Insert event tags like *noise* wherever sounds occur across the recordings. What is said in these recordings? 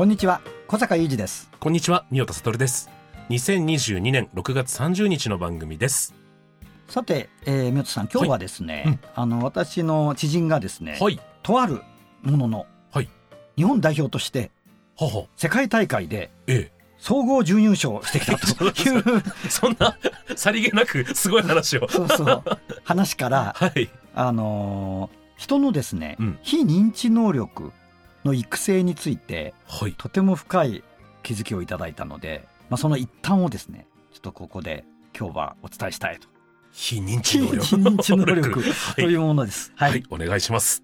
こんにちは小坂雄二ですこんにちは、三代田悟です。2022年6月30日の番組です。さて、えー、宮田さん今日はですね、あの私の知人がですね、はい。とあるものの、はい日本代表としてはは。世界大会でえ総合準優勝してきたという *laughs* え。そんな、さりげなく、すごい話を。そうそう話から、*laughs* はい。あのー人のですね、うん非認知能力の育成についてはい。とても深い気づきをいただいたので、まあ、その一端をですねちょっとここで今日はお伝えしたいと非認知能力。非認知能力 *laughs* はい。というものです。は、はいい、お願いします。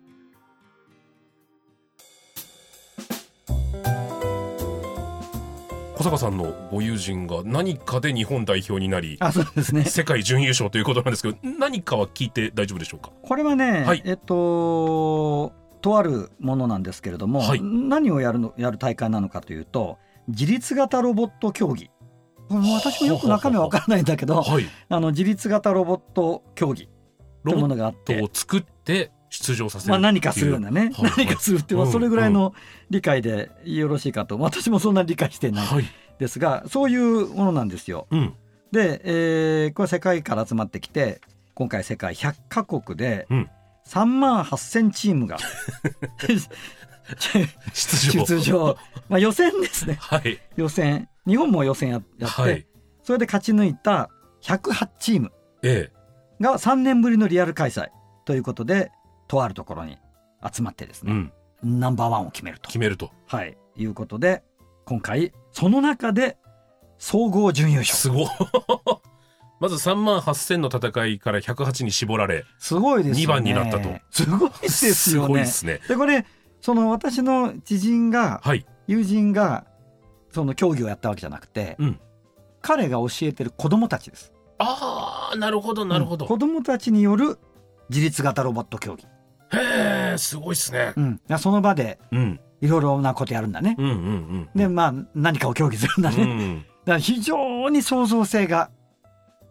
小坂さんのご友人が何かで日本代表になり、あそうですね世界準優勝ということなんですけど、何かは聞いて大丈夫でしょうか？これはね、はいえっととあるものなんですけれども、はい何をやるのやる大会なのかというと自立型ロボット競技これ私もよく中身は分からないんだけど。あの自立型ロボット競技というものがあってトを作って出場させるまあ、何かするようなね、はいはい何かするっていうそれぐらいの理解でよろしいかと私もそんな理解してない。ですがそういうものなんですよ。うん。で、えーこれ世界から集まってきて今回世界100カ国でうん3万8,000チームが *laughs* 出場。出場、まあ、予選ですねはい。予選日本も予選ややって、はい。それで勝ち抜いた108チームええ。が3年ぶりのリアル開催ということでとあるところに集まってですね、うん。ナンバーワンを決めると決めると。はい、いうことで今回その中で総合準優勝すごい。まず3万8000の戦いから108に絞られ、すごいですよね二番になったとすごいですすよねごいですね。でこれその私の知人がはい。友人がその競技をやったわけじゃなくて、うん彼が教えてる子供たちですああ、なるほど、なるほど。うん子供たちによる自立型ロボット競技、へえ、すごいですね。うん、その場でうん。いろいろなことやるんだね、うんうんうん。でまあ何かを競技するんだね、だうん。から非常に創造性が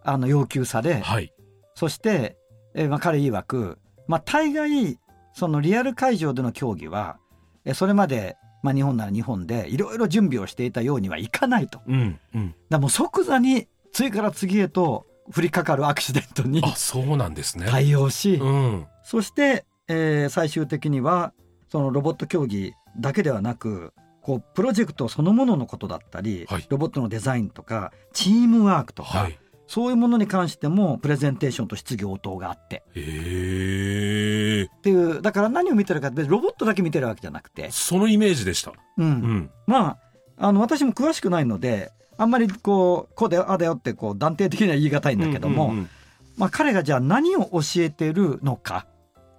あの要求され、はい。そして、えーまあ、彼曰く、まあ、大概そのリアル会場での競技はえーそれまで、まあ、日本なら日本でいろいろ準備をしていたようにはいかないと。うんうん。らもう即座に次から次へと降りかかるアクシデントにあ、そうなんですね。対応し、うん。そして、えー最終的にはそのロボット競技だけではなくこうプロジェクトそのもののことだったり、はいロボットのデザインとかチームワークとか、はい。そういうものに関してもプレゼンテーションと質疑応答があってへえ。っていうだから何を見てるかってロボットだけ見てるわけじゃなくて、そのイメージでした。うんうん。まああの私も詳しくないのであんまりこうこうだよああだよってこう断定的には言い難いんだけども、うんうんうんまあ、彼がじゃあ何を教えてるのか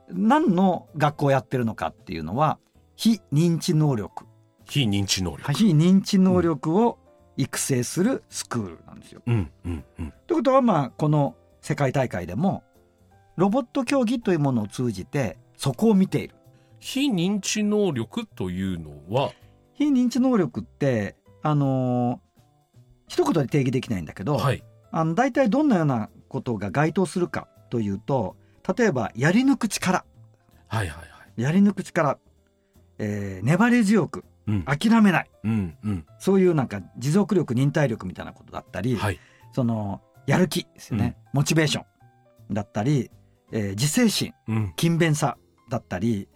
何の学校をやってるのかっていうのは非認知能力非認知能力。非認知能力を育成するスクールなんですよ。うんうんうん。ということはまあこの世界大会でもロボット競技というものを通じてそこを見ている。非認知能力というのは、非認知能力ってあのー一言で定義できないんだけど、はい。あの大体どんなようなことが該当するかというと例えばやり抜く力はいはいはい。やり抜く力、えー粘り強くうん。諦めないうんうん。そういうなんか持続力忍耐力みたいなことだったり、はい。そのやる気ですよね、モチベーションだったり、えー自制心うん。勤勉さだったり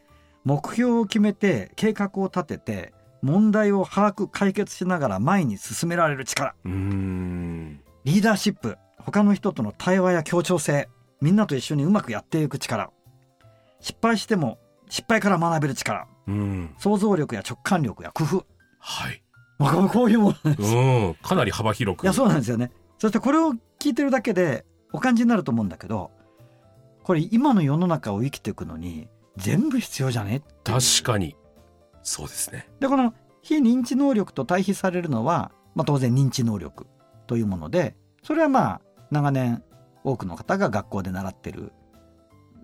目標を決めて計画を立てて問題を把握解決しながら前に進められる力。リーダーシップ他の人との対話や協調性みんなと一緒にうまくやっていく力失敗しても失敗から学べる力うん。想像力や直感力や工夫はい。まあこういうものなんですうん。かなり幅広く。いやそうなんですよねそしてこれを聞いてるだけでお感じになると思うんだけどこれ今の世の中を生きていくのに全部必要じゃね？確かに。そうですね。でこの非認知能力と対比されるのは、まあ、当然認知能力というものでそれはまあ長年多くの方が学校で習ってる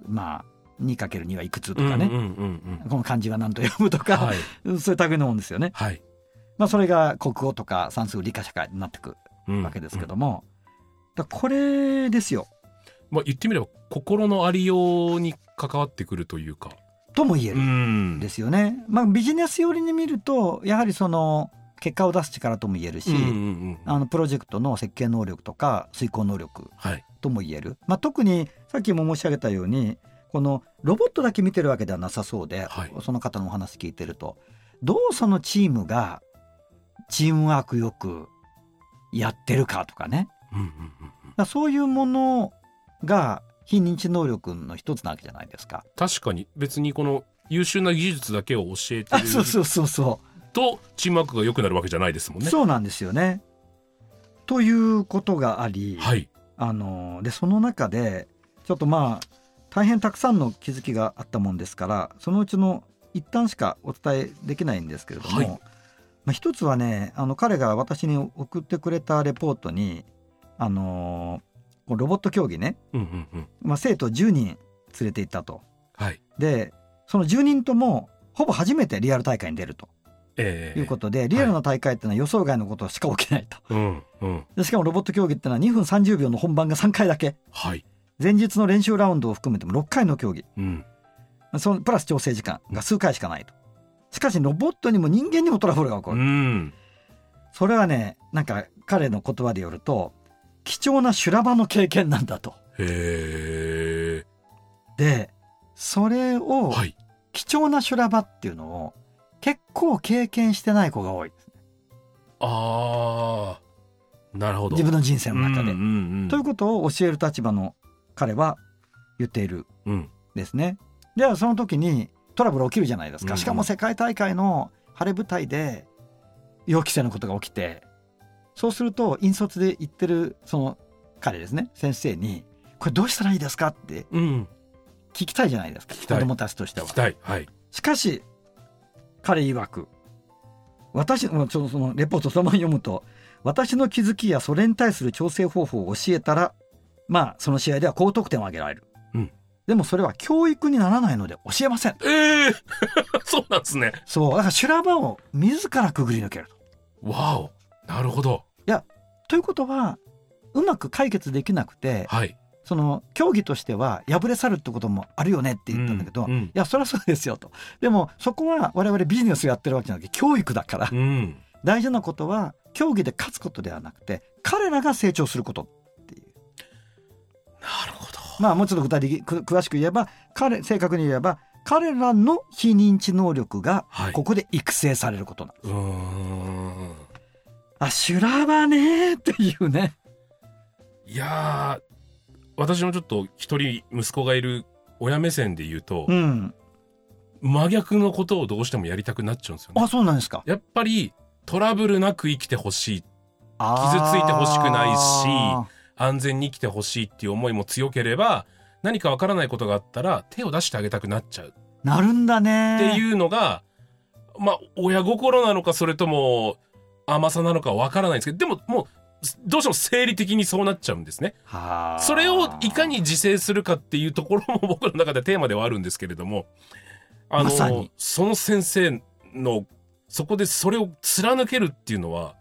まあ 2×2 はいくつとかね、うんうんうんうん。この漢字は何と読むとか、はい。*laughs* そういう類のもんですよね。はい。まあ、それが国語とか算数理科社会になってくうんわけですけども、だからこれですよまあ言ってみれば心のありように関わってくるというか。とも言えうるん。ですよね。まあ、ビジネス寄りに見るとやはりその結果を出す力とも言えるし、うんうんうん。あのプロジェクトの設計能力とか遂行能力はい。とも言える、まあ、特にさっきも申し上げたようにこのロボットだけ見てるわけではなさそうで、はいその方のお話聞いてるとどうそのチームがチームワークよくやってるかとかねうんうんうんそういうものが非認知能力の一つなわけじゃないですか。確かに別にこの優秀な技術だけを教えてそうそうそうそとチームワークが良くなるわけじゃないですもんう、ね。そうなんですよね。ということがあり、はい。あのでその中でちょっとまあ大変たくさんの気づきがあったもんですからそのうちの一旦しかお伝えできないんですけれども、はいまあ、一つはねあの彼が私に送ってくれたレポートにあのこうロボット競技ね、うんうんうん。まあ、生徒10人連れて行ったと。はい。でその10人ともほぼ初めてリアル大会に出るとええいうことで、リアルな大会っていうのは予想外のことしか起きないと。うんうん。でしかもロボット競技っていうのは2分30秒の本番が3回だけ。はい。前日の練習ラウンドを含めても6回の競技うん。そのプラス調整時間が数回しかないとしかしロボットにも人間にもトラブルが起こうる、ん。それはねなんか彼の言葉でよると貴重な修羅場の経験なんだとへえ。でそれをはい。貴重な修羅場っていうのを結構経験してない子が多いですねああ。なるほど。自分の人生の中で、うんうんうん、ということを教える立場の彼は言っているうん。ですね。ではその時にトラブル起きるじゃないですか。うんしかも世界大会の晴れ舞台で予期せぬことが起きてそうすると引率で言ってるその彼ですね先生に「これどうしたらいいですか?」ってうん。聞きたいじゃないですか子供たちとしては聞き。たい。はい。しかし彼曰く私もうちょっとそのレポートそのまま読むと私の気づきやそれに対する調整方法を教えたらまあその試合では高得点を挙げられる、うんでもそれは教育にならないので教えませんええ *laughs* そうなんですね。そうだから修羅場を自らくぐり抜けると。わお。なるほど。ということはうまく解決できなくてはい。その競技としては敗れ去るってこともあるよねって言ったんだけど、いうんうんやそりゃそうですよとでもそこは我々ビジネスをやってるわけじゃなくて教育だからうん。大事なことは競技で勝つことではなくて彼らが成長することなるほど。まあもうちょっと具体的く詳しく言えば彼正確に言えば彼らの非認知能力がはいここで育成されることなんです、うーん。あ修羅場ねーっていうねいやー、私もちょっと一人息子がいる親目線で言うと、うん真逆のことをどうしてもやりたくなっちゃうんですよね。あそうなんですかやっぱりトラブルなく生きてほしい。傷傷ついてほしくないし安全に生きてほしいっていう思いも強ければ、何かわからないことがあったら手を出してあげたくなっちゃう。なるんだね。っていうのが、まあ、親心なのかそれとも甘さなのかわからないんですけど、でももう、どうしても生理的にそうなっちゃうんですね。はあ。それをいかに自制するかっていうところも僕の中でテーマではあるんですけれども、あの、まさに。その先生の、そこでそれを貫けるっていうのは、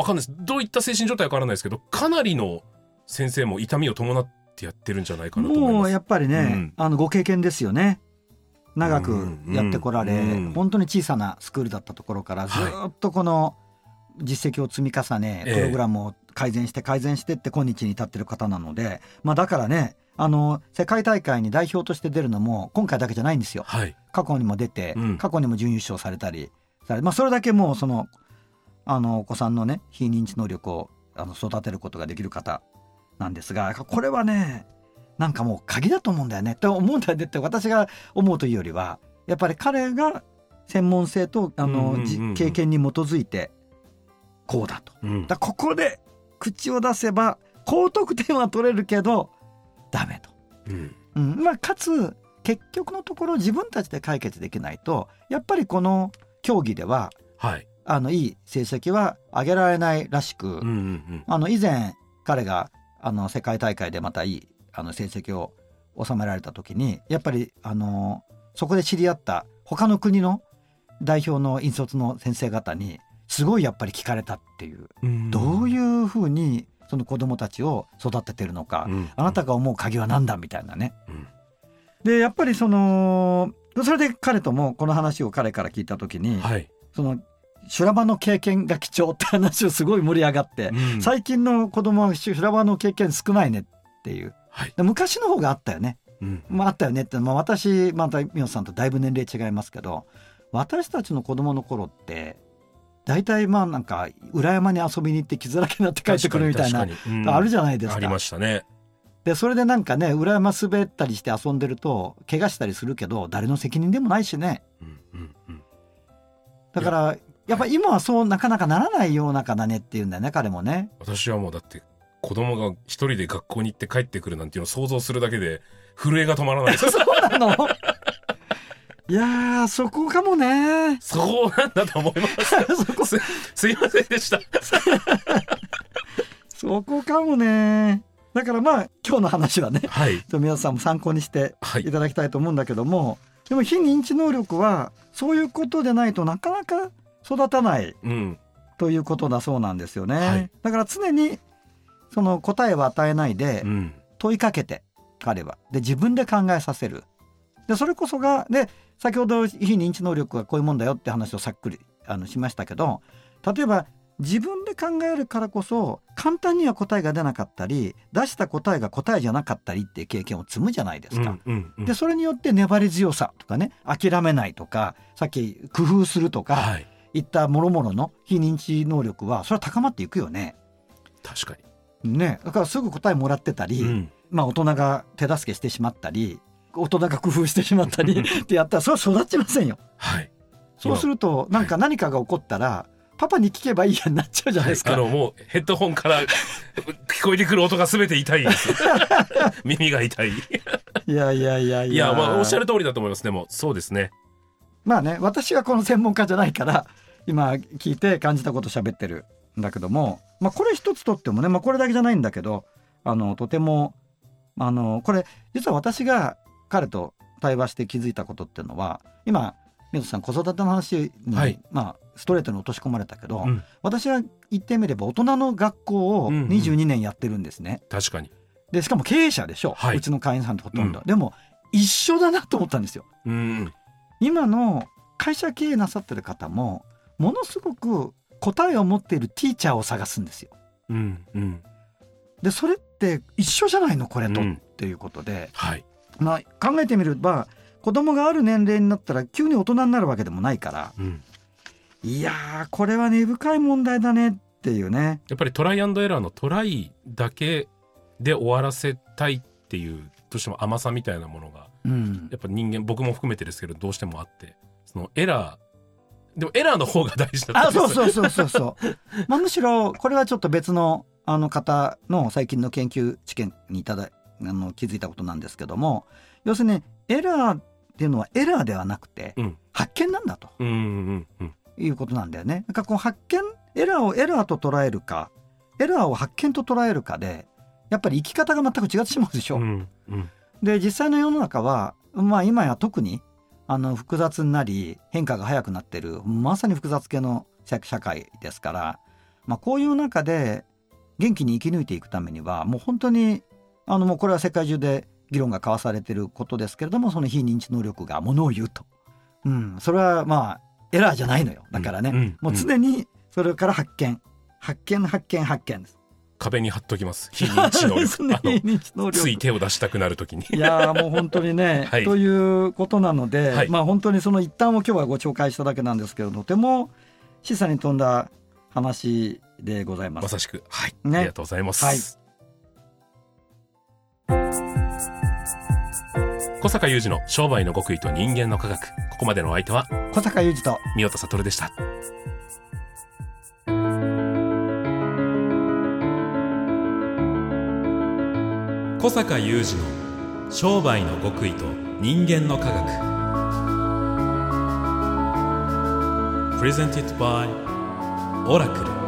わかんないです。どういった精神状態かわからないですけど、かなりの先生も痛みを伴ってやってるんじゃないかなと思います。もうやっぱりね、うん。あのご経験ですよね。長くうんやってこられ、うん本当に小さなスクールだったところからずはい。っとこの実績を積み重ね、ええ。プログラムを改善して改善してって今日に至ってる方なので、まあ、だからねあの世界大会に代表として出るのも今回だけじゃないんですよ。はい。過去にも出て、うん。過去にも準優勝されたりまあ、それだけもうそのあのお子さんのね非認知能力をあの育てることができる方なんですがこれはねなんかもう鍵だと思うんだよねって思うんだよねって私が思うというよりはやっぱり彼が専門性とあの、経験に基づいてこうだと。うん。だここで口を出せば高得点は取れるけどダメと。うん。うん。まあ、かつ結局のところ自分たちで解決できないとやっぱりこの競技でははいあのいい成績は上げられないらしく、うんうんあの以前彼があの世界大会でまたいいあの成績を収められた時にやっぱりあのそこで知り合った他の国の代表の引率の先生方にすごいやっぱり聞かれたっていう、うん。どういうふうにその子供たちを育ててるのか、うん。あなたが思う鍵は何だみたいなね。うん。でやっぱりそのそれで彼ともこの話を彼から聞いた時に、はい。その修羅場の経験が貴重って話をすごい盛り上がって、うん。最近の子供は修羅場の経験少ないねっていう。はい。で昔の方があったよね、うん。まあ、あったよねって、まあ、私また美穂さんとだいぶ年齢違いますけど私たちの子供の頃って大体まあなんか裏山に遊びに行って傷だらけになって帰ってくるみたいなうん。あるじゃないですありまか。したね。でそれでなんかね裏山滑ったりして遊んでると怪我したりするけど誰の責任でもないしね。うんうんうん。だからやっぱ今はそうなかなかならない世の中だねっていうんだよね彼もね。私はもうだって子供が一人で学校に行って帰ってくるなんていうのを想像するだけで震えが止まらない。で *laughs* すそうなの？いやーそこかもね。そうなんだと思います。*laughs* そこ。すすいませんでした。*laughs* そこかもね。だからまあ今日の話はねはい。皆さんも参考にしてはい。いただきたいと思うんだけども、でも非認知能力はそういうことでないとなかなか育たないうん。ということだそうなんですよね。はい。だから常にその答えを与えないでうん。問いかけて彼は。で自分で考えさせる。でそれこそがで先ほど非認知能力はこういうもんだよって話をさっくりあのしましたけど例えば自分で考えるからこそ簡単には答えが出なかったり出した答えが答えじゃなかったりっていう経験を積むじゃないですか。うんうんうん。でそれによって粘り強さとかね諦めないとかさっき工夫するとか、はいいったもろもろの非認知能力はそれは高まっていくよね。確かね。だからすぐ答えもらってたり、にうん。まあ大人が手助けしてしまったり大人が工夫してしまったり *laughs* ってやったらそれは育ちませんよ。はい。そうするとなんか何かが起こったら、パパに聞けばいいやになっちゃうじゃないですか。あのもうヘッドホンから *laughs* 聞こえてくる音が全て痛いです。*laughs* 耳が痛い。いやいやいやいや。いやまあおっしゃる通りだと思います。でもそうですね。まあね私はこの専門家じゃないから今聞いて感じたこと喋ってるんだけども、まあ、これ一つとってもね、まあ、これだけじゃないんだけどあのとてもあのこれ実は私が彼と対話して気づいたことっていうのは今水戸さん子育ての話に、はい。まあ、ストレートに落とし込まれたけど、うん。私は言ってみれば大人の学校をうんうん。22年やってるんですね。確かに。でしかも経営者でしょ、はい。うちの会員さんとほとんど。うでも一緒だなと思ったんですよ。うん。今の会社経営なさってる方もものすごく答えを持っているティーチャーを探すんですよ。うんうん。でそれって一緒じゃないのこれと、うん。っていうことで、はい。まあ、考えてみれば子供がある年齢になったら急に大人になるわけでもないから。うん。いやーこれは根深い問題だねっていうね。やっぱりトライアンドエラーのトライだけで終わらせたいっていうどうしても甘さみたいなものがうん。やっぱ人間僕も含めてですけどどうしてもあって。そのエラーでもエラーの方が大事だったあそうそうそうそうそう。まあ、むしろこれはちょっと別のあの方の最近の研究知見にいただあの気づいたことなんですけども要するにエラーっていうのはエラーではなくてうん発見なんだとうんうんうんいうことなんだよね。なんかこう発見エラーをエラーと捉えるかエラーを発見と捉えるかでやっぱり生き方が全く違ってしまうでしょ。うんうんで実際の世の中はまあ今や特にあの複雑になり変化が早くなってるまさに複雑系の社社会ですから、まあ、こういう中で元気に生き抜いていくためにはもう本当にあのもうこれは世界中で議論が交わされてることですけれどもその非認知能力がものを言うと、うん、それはまあエラーじゃないのよ。だからね、うんうんもう常にそれから発見。発見発見発見です。壁に貼っときます。非認知能力。あの非認知能力。つい手を出したくなるときに。いやーもう本当にね、*laughs* はい。ということなので、はい。まあ本当にその一端を今日はご紹介しただけなんですけどとても示唆に富んだ話でございま。ますさしく。はい、ね。ありがとうございます、はい。小坂雄二の商売の極意と人間の科学。ここまでのお相手は小坂雄二と。宮田悟でした小坂雄二の商売の極意と人間の科学。Presented by オラクル